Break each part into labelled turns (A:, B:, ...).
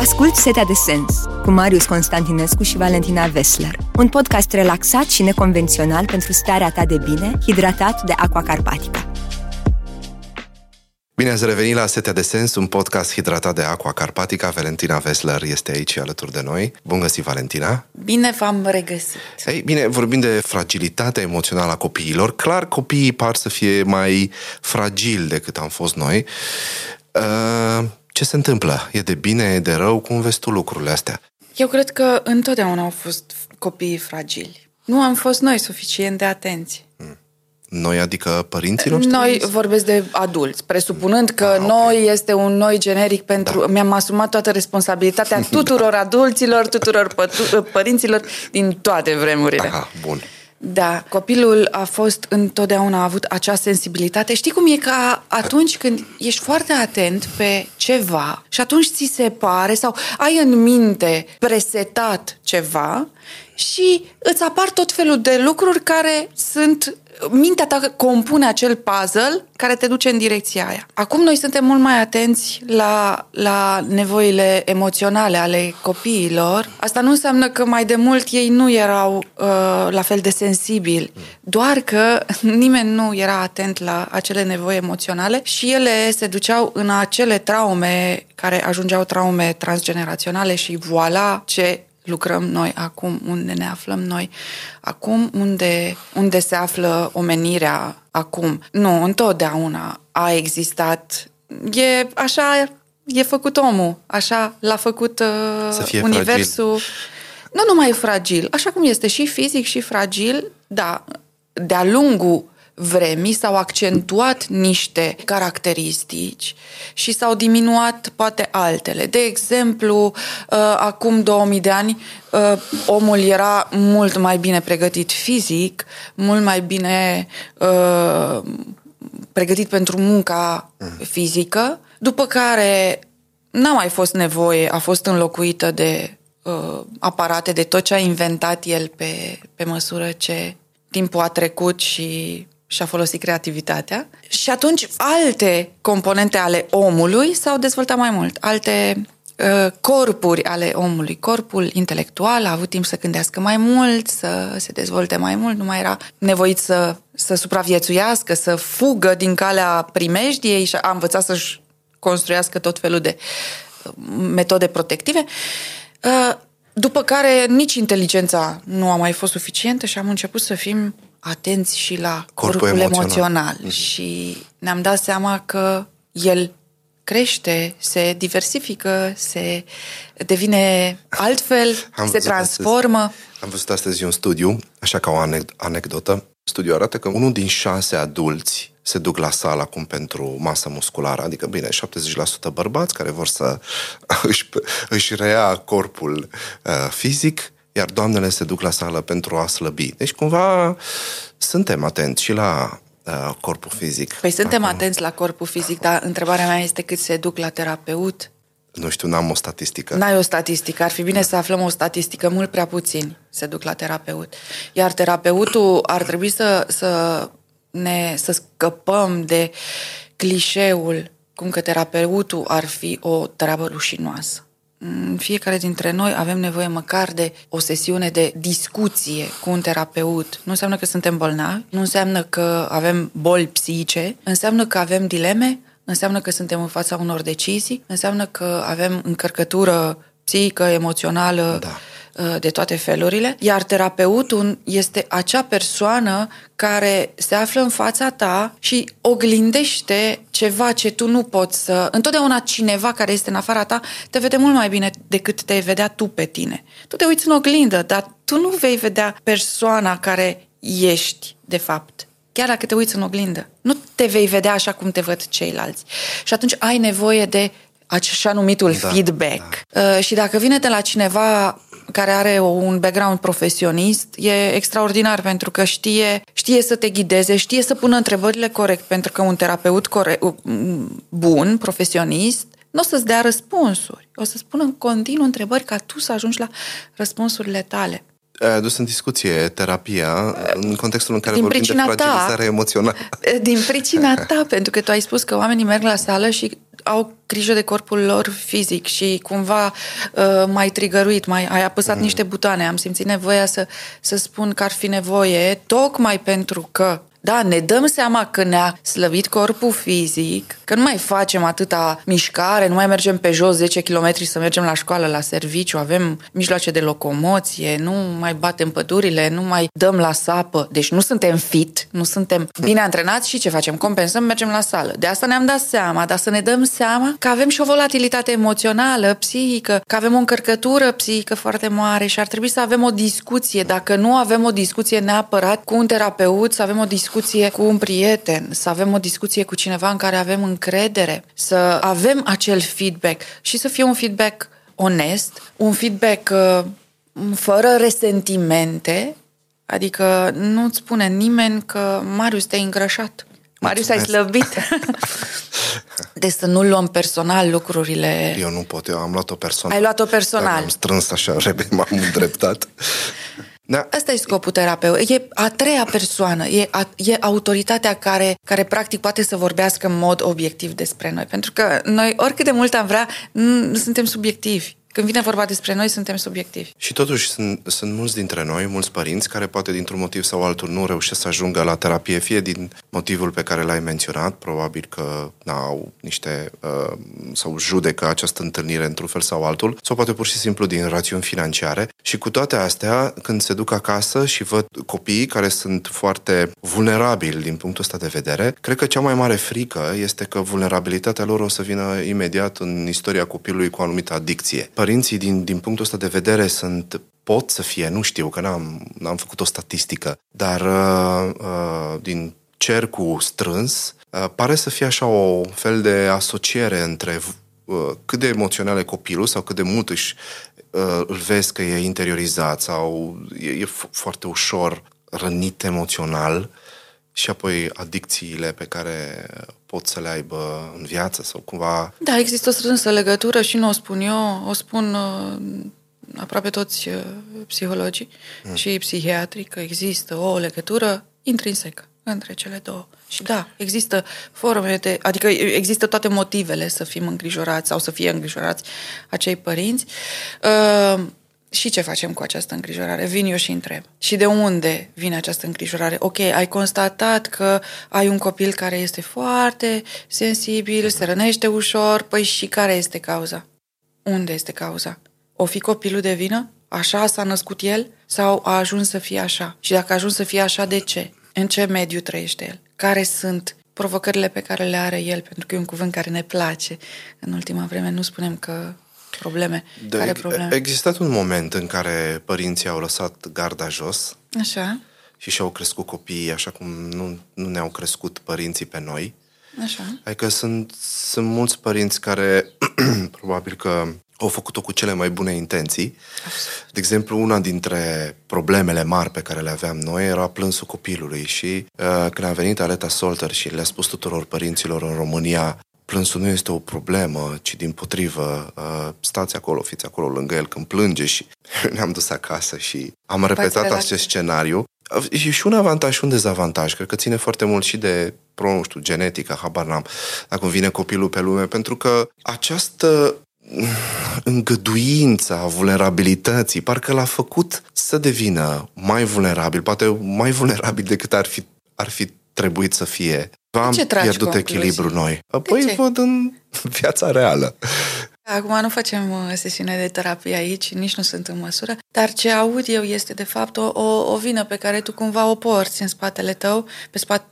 A: Ascult Setea de Sens cu Marius Constantinescu și Valentina Vesler, un podcast relaxat și neconvențional pentru starea ta de bine, hidratat de Aqua Carpatica.
B: Bine ați revenit la Setea de Sens, un podcast hidratat de Aqua Carpatica. Valentina Vesler este aici alături de noi. Bun găsit, Valentina!
C: Bine v-am regăsit!
B: Ei, bine, vorbim de fragilitatea emoțională a copiilor. Clar, copiii par să fie mai fragili decât am fost noi. Uh, ce se întâmplă? E de bine, e de rău? Cum vezi tu lucrurile astea?
C: Eu cred că întotdeauna au fost copiii fragili. Nu am fost noi suficient de atenți.
B: Noi, adică părinții noștri?
C: Noi vorbesc de adulți, presupunând că ah, okay. noi este un noi generic pentru... Da. Mi-am asumat toată responsabilitatea tuturor adulților, tuturor pă- părinților din toate vremurile.
B: Aha, bun.
C: Da, copilul a fost întotdeauna a avut acea sensibilitate. Știi cum e ca atunci când ești foarte atent pe ceva și atunci ți se pare sau ai în minte presetat ceva și îți apar tot felul de lucruri care sunt mintea ta compune acel puzzle care te duce în direcția aia. Acum noi suntem mult mai atenți la, la nevoile emoționale ale copiilor. Asta nu înseamnă că mai de mult ei nu erau uh, la fel de sensibili, doar că nimeni nu era atent la acele nevoi emoționale și ele se duceau în acele traume care ajungeau traume transgeneraționale și voilà ce lucrăm noi acum, unde ne aflăm noi acum, unde, unde se află omenirea acum. Nu, întotdeauna a existat. E așa, e făcut omul, așa l-a făcut uh, universul. Fragil. Nu numai fragil, așa cum este și fizic și fragil, da, de-a lungul vremii s-au accentuat niște caracteristici și s-au diminuat poate altele. De exemplu, uh, acum 2000 de ani, uh, omul era mult mai bine pregătit fizic, mult mai bine uh, pregătit pentru munca fizică, după care n-a mai fost nevoie, a fost înlocuită de aparate, de tot ce a inventat el pe, pe măsură ce timpul a trecut și și-a folosit creativitatea și atunci alte componente ale omului s-au dezvoltat mai mult, alte uh, corpuri ale omului. Corpul intelectual a avut timp să gândească mai mult, să se dezvolte mai mult, nu mai era nevoit să, să supraviețuiască, să fugă din calea primejdiei și a învățat să-și construiască tot felul de uh, metode protective. Uh, după care nici inteligența nu a mai fost suficientă și am început să fim atenți și la corpul, corpul emoțional, emoțional. Mm-hmm. și ne-am dat seama că el crește, se diversifică, se devine altfel, am se transformă.
B: Astăzi, am văzut astăzi un studiu, așa ca o anecdotă. Studiul arată că unul din șase adulți se duc la sală acum pentru masă musculară, adică bine, 70% bărbați care vor să își, își rea corpul uh, fizic, iar doamnele se duc la sală pentru a slăbi. Deci, cumva, suntem atenți și la uh, corpul fizic.
C: Păi suntem Acum. atenți la corpul fizic, dar întrebarea mea este cât se duc la terapeut?
B: Nu știu, n-am o statistică.
C: N-ai o statistică. Ar fi bine să aflăm o statistică. Mult prea puțini se duc la terapeut. Iar terapeutul ar trebui să, să, ne, să scăpăm de clișeul cum că terapeutul ar fi o treabă rușinoasă fiecare dintre noi avem nevoie măcar de o sesiune de discuție cu un terapeut. Nu înseamnă că suntem bolnavi, nu înseamnă că avem boli psihice, înseamnă că avem dileme, înseamnă că suntem în fața unor decizii, înseamnă că avem încărcătură psihică, emoțională, da Uh, de toate felurile, iar terapeutul este acea persoană care se află în fața ta și oglindește ceva ce tu nu poți să... Întotdeauna cineva care este în afara ta te vede mult mai bine decât te vedea tu pe tine. Tu te uiți în oglindă, dar tu nu vei vedea persoana care ești, de fapt chiar dacă te uiți în oglindă. Nu te vei vedea așa cum te văd ceilalți. Și atunci ai nevoie de așa numitul da, feedback. Da. Uh, și dacă vine de la cineva care are un background profesionist e extraordinar pentru că știe, știe să te ghideze, știe să pună întrebările corect, pentru că un terapeut corect, bun, profesionist, nu o să-ți dea răspunsuri. O să spună în continuu întrebări ca tu să ajungi la răspunsurile tale.
B: Ai adus în discuție terapia în contextul în care
C: Din
B: vorbim de
C: pricina ta.
B: fragilizare emoțională.
C: Din pricina ta, pentru că tu ai spus că oamenii merg la sală și au grijă de corpul lor fizic și cumva uh, mai trigăruit, mai ai apăsat mm. niște butoane. Am simțit nevoia să, să spun că ar fi nevoie, tocmai pentru că da, ne dăm seama că ne-a slăbit corpul fizic, că nu mai facem atâta mișcare, nu mai mergem pe jos 10 km să mergem la școală, la serviciu, avem mijloace de locomoție, nu mai batem pădurile, nu mai dăm la sapă. Deci nu suntem fit, nu suntem bine antrenați și ce facem? Compensăm, mergem la sală. De asta ne-am dat seama, dar să ne dăm seama că avem și o volatilitate emoțională, psihică, că avem o încărcătură psihică foarte mare și ar trebui să avem o discuție. Dacă nu avem o discuție neapărat cu un terapeut, să avem o discuție discuție cu un prieten, să avem o discuție cu cineva în care avem încredere, să avem acel feedback și să fie un feedback onest, un feedback uh, fără resentimente, adică nu-ți spune nimeni că Marius te-ai îngrășat. Marius, ai slăbit. deci să nu luăm personal lucrurile.
B: Eu nu pot, eu am luat-o personal.
C: Ai luat-o personal.
B: Am strâns așa, repede, m-am îndreptat.
C: Da. Asta e scopul terapeut. E a treia persoană, e, a, e autoritatea care, care practic poate să vorbească în mod obiectiv despre noi. Pentru că noi, oricât de mult am vrea, nu suntem subiectivi. Când vine vorba despre noi, suntem subiectivi.
B: Și totuși sunt, sunt mulți dintre noi, mulți părinți, care poate dintr-un motiv sau altul nu reușesc să ajungă la terapie, fie din motivul pe care l-ai menționat, probabil că au niște uh, sau judecă această întâlnire într-un fel sau altul, sau poate pur și simplu din rațiuni financiare. Și cu toate astea, când se duc acasă și văd copiii care sunt foarte vulnerabili din punctul ăsta de vedere, cred că cea mai mare frică este că vulnerabilitatea lor o să vină imediat în istoria copilului cu o anumită adicție părinții, din, din punctul ăsta de vedere, sunt pot să fie, nu știu, că n-am, n-am făcut o statistică, dar uh, uh, din cercul strâns, uh, pare să fie așa o fel de asociere între uh, cât de emoțional e copilul sau cât de mult își, uh, îl vezi că e interiorizat sau e, e foarte ușor rănit emoțional și apoi adicțiile pe care pot să le aibă în viață sau cumva...
C: Da, există o strânsă legătură și nu o spun eu, o spun uh, aproape toți uh, psihologii mm. și psihiatrii că există o legătură intrinsecă între cele două. Și da, există forme de... Adică există toate motivele să fim îngrijorați sau să fie îngrijorați acei părinți. Uh, și ce facem cu această îngrijorare? Vin eu și întreb. Și de unde vine această îngrijorare? Ok, ai constatat că ai un copil care este foarte sensibil, se rănește ușor, păi și care este cauza? Unde este cauza? O fi copilul de vină? Așa s-a născut el? Sau a ajuns să fie așa? Și dacă a ajuns să fie așa, de ce? În ce mediu trăiește el? Care sunt provocările pe care le are el? Pentru că e un cuvânt care ne place. În ultima vreme nu spunem că probleme.
B: De,
C: Care probleme?
B: A existat un moment în care părinții au lăsat garda jos
C: Așa.
B: și și-au crescut copiii așa cum nu, nu ne-au crescut părinții pe noi.
C: Așa.
B: Adică sunt, sunt mulți părinți care probabil că au făcut-o cu cele mai bune intenții. Absolut. De exemplu, una dintre problemele mari pe care le aveam noi era plânsul copilului și uh, când a venit Aleta Solter și le-a spus tuturor părinților în România plânsul nu este o problemă, ci din potrivă, uh, stați acolo, fiți acolo lângă el când plânge și ne-am dus acasă și am repetat acest scenariu. E și un avantaj și un dezavantaj. Cred că ține foarte mult și de, pro, nu știu, genetică, habar n-am, dacă vine copilul pe lume, pentru că această îngăduința vulnerabilității, parcă l-a făcut să devină mai vulnerabil, poate mai vulnerabil decât ar fi, ar fi trebuit să fie. Am pierdut echilibru noi. Apoi văd în viața reală.
C: Acum nu facem uh, sesiune de terapie aici, nici nu sunt în măsură, dar ce aud eu este de fapt o, o, o vină pe care tu cumva o porți în spatele tău, pe spate,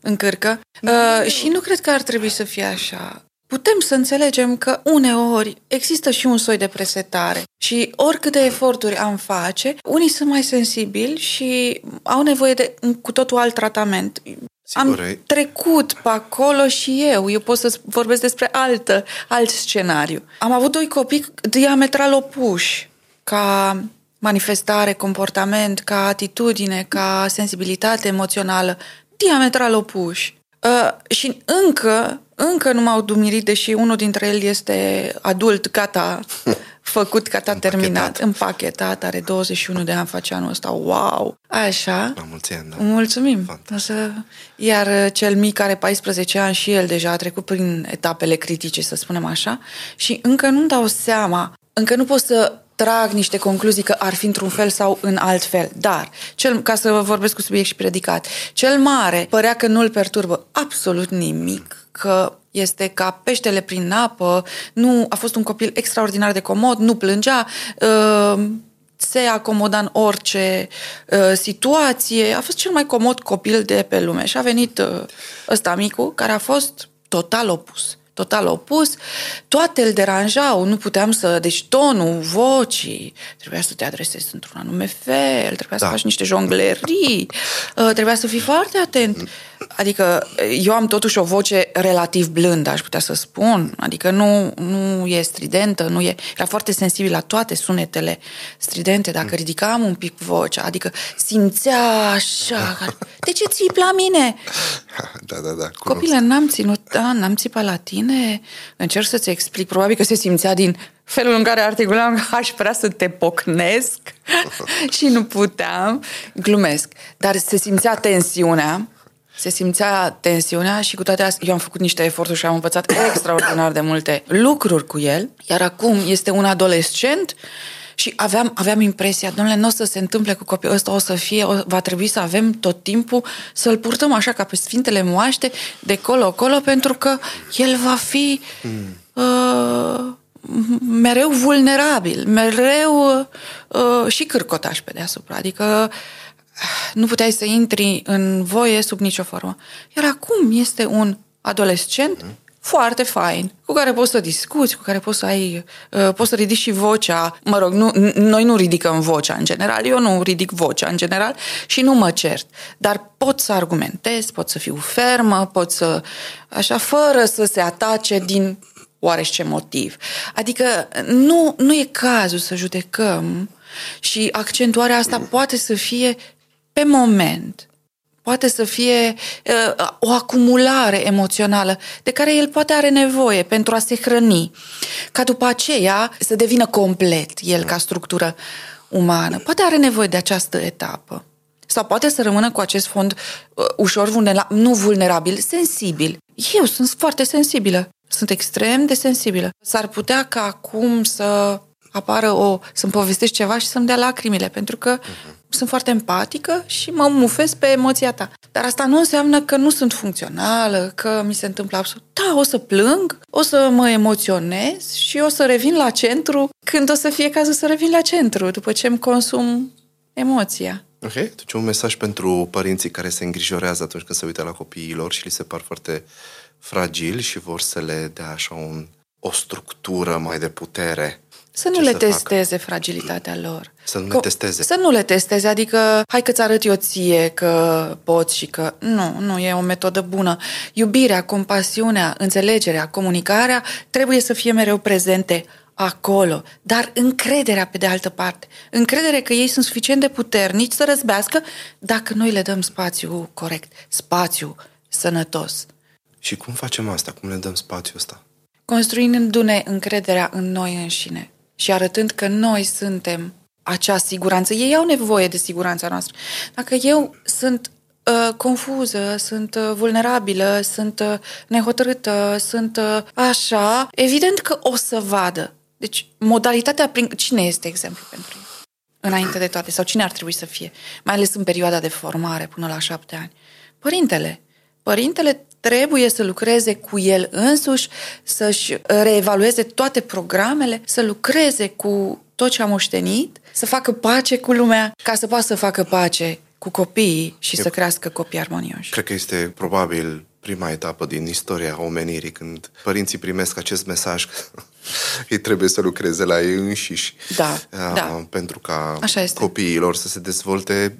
C: în cârcă, uh, și nu cred că ar trebui să fie așa. Putem să înțelegem că uneori există și un soi de presetare și oricâte eforturi am face, unii sunt mai sensibili și au nevoie de cu totul alt tratament.
B: Sigur,
C: am trecut pe acolo și eu. Eu pot să vorbesc despre altă, alt scenariu. Am avut doi copii diametral opuși ca manifestare, comportament, ca atitudine, ca sensibilitate emoțională, diametral opuși. Uh, și încă, încă nu m-au dumirit, deși unul dintre el este adult, gata, făcut, gata,
B: Împachetat.
C: terminat, împachetat, are 21 de ani, face anul ăsta, wow! Așa.
B: La mulți ani, da.
C: Mulțumim.
B: Fantastic.
C: O să... Iar uh, cel mic are 14 ani și el deja a trecut prin etapele critice, să spunem așa, și încă nu-mi dau seama, încă nu pot să trag niște concluzii că ar fi într-un fel sau în alt fel. Dar, cel, ca să vorbesc cu subiect și predicat, cel mare părea că nu-l perturbă absolut nimic, că este ca peștele prin apă, nu a fost un copil extraordinar de comod, nu plângea, uh, se acomoda în orice uh, situație. A fost cel mai comod copil de pe lume și a venit uh, ăsta micu, care a fost total opus. Total opus. Toate îl deranjau, nu puteam să... Deci tonul, vocii, trebuia să te adresezi într-un anume fel, trebuia da. să
B: Da.
C: faci niște jonglerii, uh, trebuia să fii foarte atent. Adică eu am totuși o voce relativ blândă, aș putea să spun. Adică nu, nu e stridentă, nu e... Era foarte sensibil la toate sunetele stridente, dacă ridicam un pic vocea, adică simțea așa... ca- De ce ții la mine?
B: Da, da, da. cunosc.
C: Copile, n-am ținut, da, n-am țipat la tine. Încerc să-ți explic. Probabil că se simțea din felul în care articulam că aș vrea să te pocnesc și nu puteam. Glumesc. Dar se simțea tensiunea. Se simțea tensiunea și cu toate astea eu am făcut niște eforturi și am învățat extraordinar de multe lucruri cu el. Iar acum este un adolescent și aveam, aveam impresia, domnule, nu o să se întâmple cu copilul ăsta, o să fie, o, va trebui să avem tot timpul să-l purtăm așa ca pe Sfintele Moaște, de colo-colo, pentru că el va fi uh, mereu vulnerabil, mereu uh, și cârcotaș pe deasupra. Adică nu puteai să intri în voie sub nicio formă. Iar acum este un adolescent foarte fain, cu care poți să discuți, cu care poți să ai, uh, poți să ridici și vocea. Mă rog, nu, n- noi nu ridicăm vocea în general, eu nu ridic vocea în general și nu mă cert. Dar pot să argumentez, pot să fiu fermă, pot să, așa, fără să se atace din oarește motiv. Adică nu, nu e cazul să judecăm și accentuarea asta poate să fie pe moment. Poate să fie uh, o acumulare emoțională de care el poate are nevoie pentru a se hrăni, ca după aceea să devină complet el ca structură umană. Poate are nevoie de această etapă. Sau poate să rămână cu acest fond uh, ușor vulnerabil, nu vulnerabil, sensibil. Eu sunt foarte sensibilă. Sunt extrem de sensibilă. S-ar putea ca acum să apară o... să-mi povestești ceva și să-mi dea lacrimile, pentru că uh-huh. sunt foarte empatică și mă mufez pe emoția ta. Dar asta nu înseamnă că nu sunt funcțională, că mi se întâmplă absolut. Da, o să plâng, o să mă emoționez și o să revin la centru când o să fie cazul să revin la centru, după ce îmi consum emoția.
B: Ok, deci un mesaj pentru părinții care se îngrijorează atunci când se uită la copiii lor și li se par foarte fragili și vor să le dea așa un, o structură mai de putere.
C: Să nu
B: Ce
C: le
B: să facă?
C: testeze fragilitatea lor.
B: Să nu le
C: Co-
B: testeze.
C: Să nu le testeze, adică hai că-ți arăt eu ție că poți și că... Nu, nu e o metodă bună. Iubirea, compasiunea, înțelegerea, comunicarea trebuie să fie mereu prezente acolo, dar încrederea pe de altă parte. Încredere că ei sunt suficient de puternici să răzbească dacă noi le dăm spațiu corect, spațiu sănătos.
B: Și cum facem asta? Cum le dăm spațiul ăsta?
C: construindu-ne încrederea în noi înșine și arătând că noi suntem acea siguranță. Ei au nevoie de siguranța noastră. Dacă eu sunt uh, confuză, sunt uh, vulnerabilă, sunt uh, nehotărâtă, sunt uh, așa, evident că o să vadă. Deci, modalitatea prin... Cine este exemplu pentru ei? Înainte de toate. Sau cine ar trebui să fie? Mai ales în perioada de formare, până la șapte ani. Părintele. Părintele trebuie să lucreze cu el însuși, să-și reevalueze toate programele, să lucreze cu tot ce a moștenit, să facă pace cu lumea, ca să poată să facă pace cu copiii și să crească copii armonioși.
B: Cred că este probabil prima etapă din istoria omenirii când părinții primesc acest mesaj că ei trebuie să lucreze la ei înșiși
C: Da,
B: uh,
C: da.
B: pentru ca
C: Așa este.
B: copiii lor să se dezvolte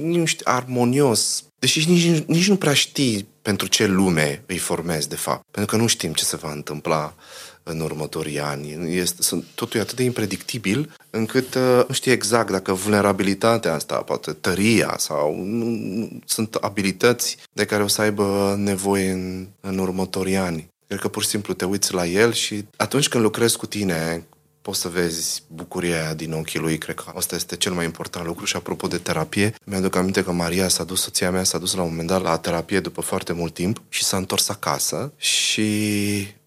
B: nu știu, armonios. Deși nici, nici nu prea știi pentru ce lume îi formezi, de fapt. Pentru că nu știm ce se va întâmpla în următorii ani. Este, sunt, totul e atât de impredictibil încât uh, nu știi exact dacă vulnerabilitatea asta, poate tăria sau nu, nu, sunt abilități de care o să aibă nevoie în, în următorii ani. Cred că pur și simplu te uiți la el și atunci când lucrezi cu tine poți să vezi bucuria aia din ochii lui, cred că asta este cel mai important lucru. Și apropo de terapie, mi-aduc aminte că Maria s-a dus, soția mea s-a dus la un moment dat la terapie după foarte mult timp și s-a întors acasă și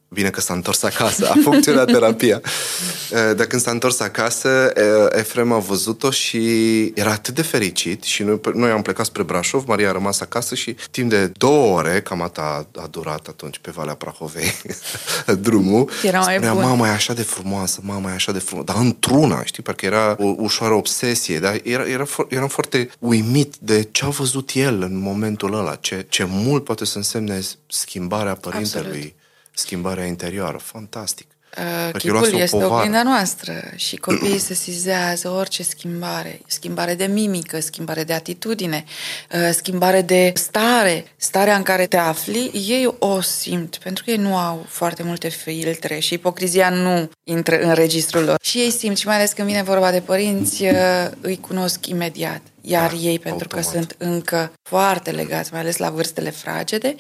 B: Bine că s-a întors acasă, a funcționat terapia. Dar când s-a întors acasă, Efrem a văzut-o și era atât de fericit și noi, noi am plecat spre Brașov, Maria a rămas acasă și timp de două ore, cam atât a, a durat atunci pe Valea Prahovei drumul,
C: era mai
B: spunea,
C: bun.
B: mama e așa de frumoasă, mama e așa de frumoasă, dar într-una, știi, parcă era o ușoară obsesie, dar era, era, eram foarte uimit de ce a văzut el în momentul ăla, ce, ce mult poate să însemne schimbarea părintelui. Absolut schimbarea interioară. Fantastic.
C: Uh, chipul este oglinda noastră și copiii se sizează orice schimbare. Schimbare de mimică, schimbare de atitudine, uh, schimbare de stare. Starea în care te afli, ei o simt, pentru că ei nu au foarte multe filtre și ipocrizia nu intră în registrul lor. Și ei simt, și mai ales când vine vorba de părinți, uh, îi cunosc imediat. Iar da, ei, pentru automat. că sunt încă foarte legați, mai ales la vârstele fragede,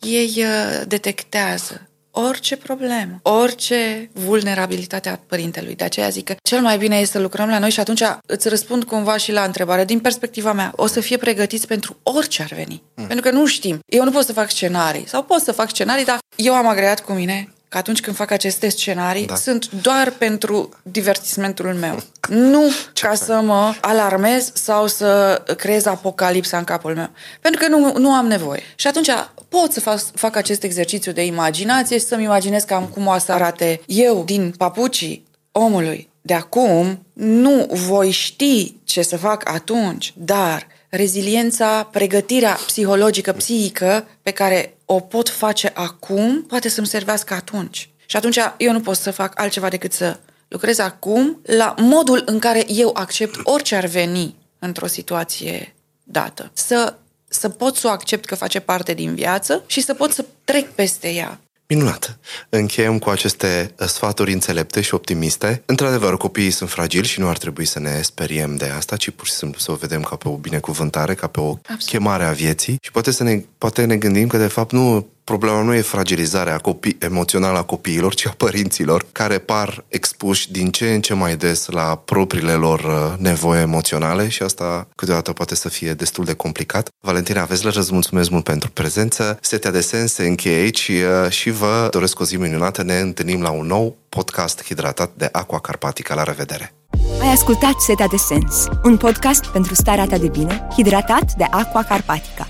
C: ei detectează orice problemă, orice vulnerabilitate a părintelui. De aceea zic că cel mai bine este să lucrăm la noi și atunci îți răspund cumva și la întrebare. Din perspectiva mea, o să fie pregătiți pentru orice ar veni. Mm. Pentru că nu știm. Eu nu pot să fac scenarii sau pot să fac scenarii, dar eu am agreat cu mine că atunci când fac aceste scenarii da. sunt doar pentru divertismentul meu. Nu Ce ca să mă alarmez sau să creez apocalipsa în capul meu. Pentru că nu, nu am nevoie. Și atunci pot să fac, fac acest exercițiu de imaginație și să-mi imaginez cam cum o să arate eu din papucii omului de acum. Nu voi ști ce să fac atunci, dar reziliența, pregătirea psihologică, psihică pe care o pot face acum, poate să-mi servească atunci. Și atunci eu nu pot să fac altceva decât să lucrez acum la modul în care eu accept orice ar veni într-o situație dată. Să, să pot să o accept că face parte din viață și să pot să trec peste ea.
B: Minunat! Încheiem cu aceste uh, sfaturi înțelepte și optimiste. Într-adevăr, copiii sunt fragili și nu ar trebui să ne speriem de asta, ci pur și simplu să o vedem ca pe o binecuvântare, ca pe o Absolut. chemare a vieții și poate să ne, poate ne gândim că de fapt nu problema nu e fragilizarea copii, emoțională a copiilor, ci a părinților, care par expuși din ce în ce mai des la propriile lor uh, nevoi emoționale și asta câteodată poate să fie destul de complicat. Valentina Vezler, îți mulțumesc mult pentru prezență. Setea de sens se încheie aici și, uh, și vă doresc o zi minunată. Ne întâlnim la un nou podcast hidratat de Aqua Carpatica. La revedere!
A: Ai ascultat Setea de Sens, un podcast pentru starea ta de bine, hidratat de Aqua Carpatica.